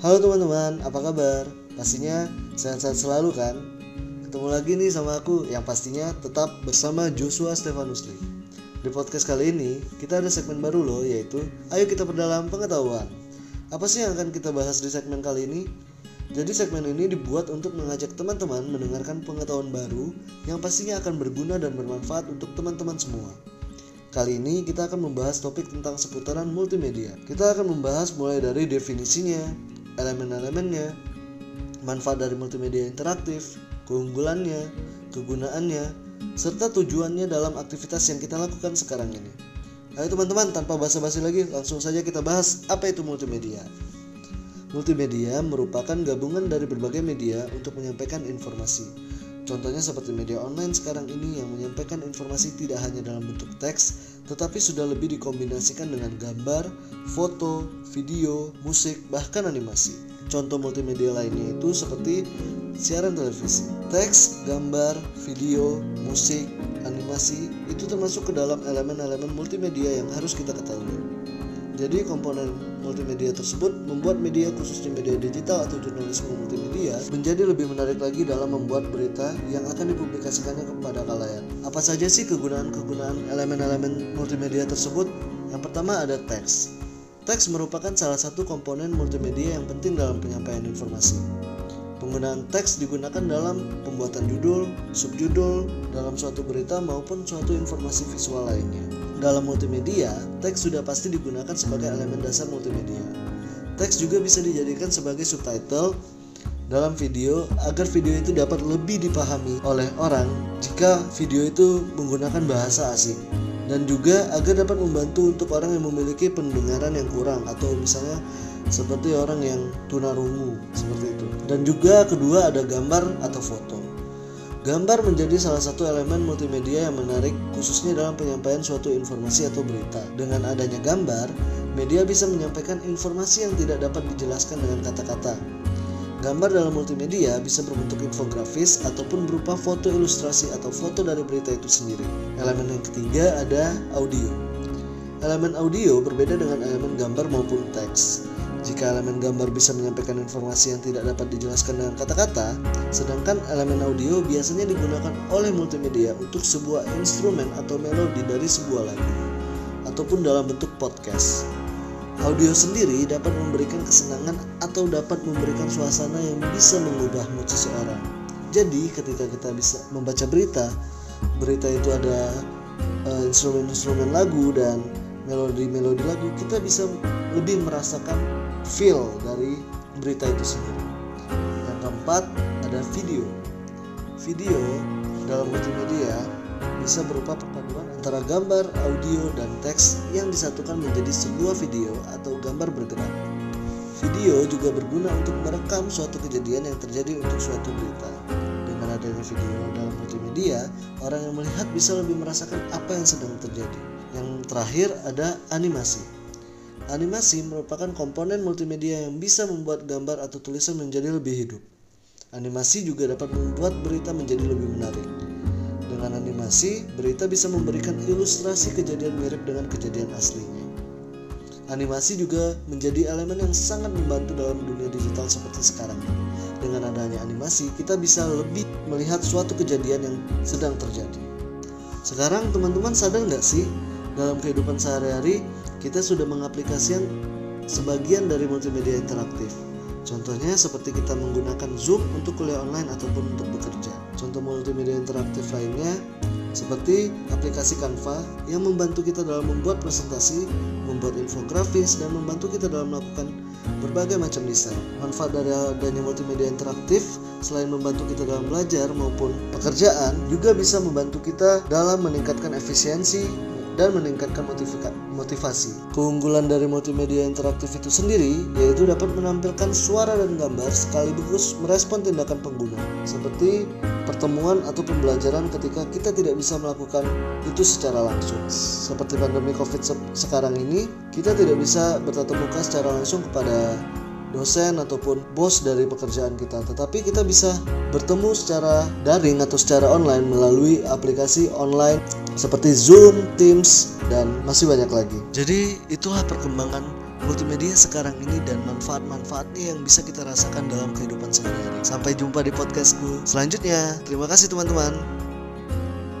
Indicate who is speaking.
Speaker 1: Halo teman-teman, apa kabar? Pastinya sehat-sehat selalu kan? Ketemu lagi nih sama aku yang pastinya tetap bersama Joshua Stefanus Lee. Di podcast kali ini, kita ada segmen baru loh yaitu Ayo kita perdalam pengetahuan. Apa sih yang akan kita bahas di segmen kali ini? Jadi segmen ini dibuat untuk mengajak teman-teman mendengarkan pengetahuan baru yang pastinya akan berguna dan bermanfaat untuk teman-teman semua. Kali ini kita akan membahas topik tentang seputaran multimedia. Kita akan membahas mulai dari definisinya, elemen-elemennya, manfaat dari multimedia interaktif, keunggulannya, kegunaannya, serta tujuannya dalam aktivitas yang kita lakukan sekarang ini. Ayo teman-teman, tanpa basa-basi lagi, langsung saja kita bahas apa itu multimedia. Multimedia merupakan gabungan dari berbagai media untuk menyampaikan informasi. Contohnya seperti media online sekarang ini yang menyampaikan informasi tidak hanya dalam bentuk teks, tetapi sudah lebih dikombinasikan dengan gambar, foto, video, musik, bahkan animasi. Contoh multimedia lainnya itu seperti siaran televisi. Teks, gambar, video, musik, animasi itu termasuk ke dalam elemen-elemen multimedia yang harus kita ketahui. Jadi komponen multimedia tersebut membuat media khususnya media digital atau jurnalisme multimedia menjadi lebih menarik lagi dalam membuat berita yang akan dipublikasikannya kepada kalayak. Apa saja sih kegunaan-kegunaan elemen-elemen multimedia tersebut? Yang pertama ada teks. Teks merupakan salah satu komponen multimedia yang penting dalam penyampaian informasi. Penggunaan teks digunakan dalam pembuatan judul, subjudul, dalam suatu berita maupun suatu informasi visual lainnya. Dalam multimedia, teks sudah pasti digunakan sebagai elemen dasar multimedia. Teks juga bisa dijadikan sebagai subtitle dalam video agar video itu dapat lebih dipahami oleh orang jika video itu menggunakan bahasa asing dan juga agar dapat membantu untuk orang yang memiliki pendengaran yang kurang atau misalnya seperti orang yang tunarungu seperti itu. Dan juga kedua ada gambar atau foto. Gambar menjadi salah satu elemen multimedia yang menarik khususnya dalam penyampaian suatu informasi atau berita. Dengan adanya gambar, media bisa menyampaikan informasi yang tidak dapat dijelaskan dengan kata-kata. Gambar dalam multimedia bisa berbentuk infografis ataupun berupa foto ilustrasi atau foto dari berita itu sendiri. Elemen yang ketiga ada audio. Elemen audio berbeda dengan elemen gambar maupun teks. Jika elemen gambar bisa menyampaikan informasi yang tidak dapat dijelaskan dengan kata-kata, sedangkan elemen audio biasanya digunakan oleh multimedia untuk sebuah instrumen atau melodi dari sebuah lagu, ataupun dalam bentuk podcast. Audio sendiri dapat memberikan kesenangan atau dapat memberikan suasana yang bisa mengubah mood seseorang. Jadi, ketika kita bisa membaca berita, berita itu ada instrumen-instrumen uh, lagu dan melodi-melodi lagu, kita bisa lebih merasakan feel dari berita itu sendiri. Yang keempat ada video. Video dalam multimedia bisa berupa perpaduan antara gambar, audio, dan teks yang disatukan menjadi sebuah video atau gambar bergerak. Video juga berguna untuk merekam suatu kejadian yang terjadi untuk suatu berita. Dengan adanya video dalam multimedia, orang yang melihat bisa lebih merasakan apa yang sedang terjadi. Yang terakhir ada animasi. Animasi merupakan komponen multimedia yang bisa membuat gambar atau tulisan menjadi lebih hidup. Animasi juga dapat membuat berita menjadi lebih menarik. Dengan animasi, berita bisa memberikan ilustrasi kejadian mirip dengan kejadian aslinya. Animasi juga menjadi elemen yang sangat membantu dalam dunia digital seperti sekarang. Dengan adanya animasi, kita bisa lebih melihat suatu kejadian yang sedang terjadi. Sekarang teman-teman sadar nggak sih dalam kehidupan sehari-hari kita sudah mengaplikasikan sebagian dari multimedia interaktif. Contohnya seperti kita menggunakan Zoom untuk kuliah online ataupun untuk bekerja. Contoh multimedia interaktif lainnya seperti aplikasi Canva yang membantu kita dalam membuat presentasi, membuat infografis, dan membantu kita dalam melakukan berbagai macam desain. Manfaat dari adanya multimedia interaktif selain membantu kita dalam belajar maupun pekerjaan, juga bisa membantu kita dalam meningkatkan efisiensi dan meningkatkan motivasi. Keunggulan dari multimedia interaktif itu sendiri yaitu dapat menampilkan suara dan gambar sekaligus merespon tindakan pengguna, seperti pertemuan atau pembelajaran ketika kita tidak bisa melakukan itu secara langsung. Seperti pandemi Covid se sekarang ini, kita tidak bisa bertatap muka secara langsung kepada dosen ataupun bos dari pekerjaan kita, tetapi kita bisa bertemu secara daring atau secara online melalui aplikasi online seperti Zoom, Teams, dan masih banyak lagi. Jadi itulah perkembangan multimedia sekarang ini dan manfaat-manfaatnya yang bisa kita rasakan dalam kehidupan sehari-hari. Sampai jumpa di podcastku selanjutnya. Terima kasih teman-teman.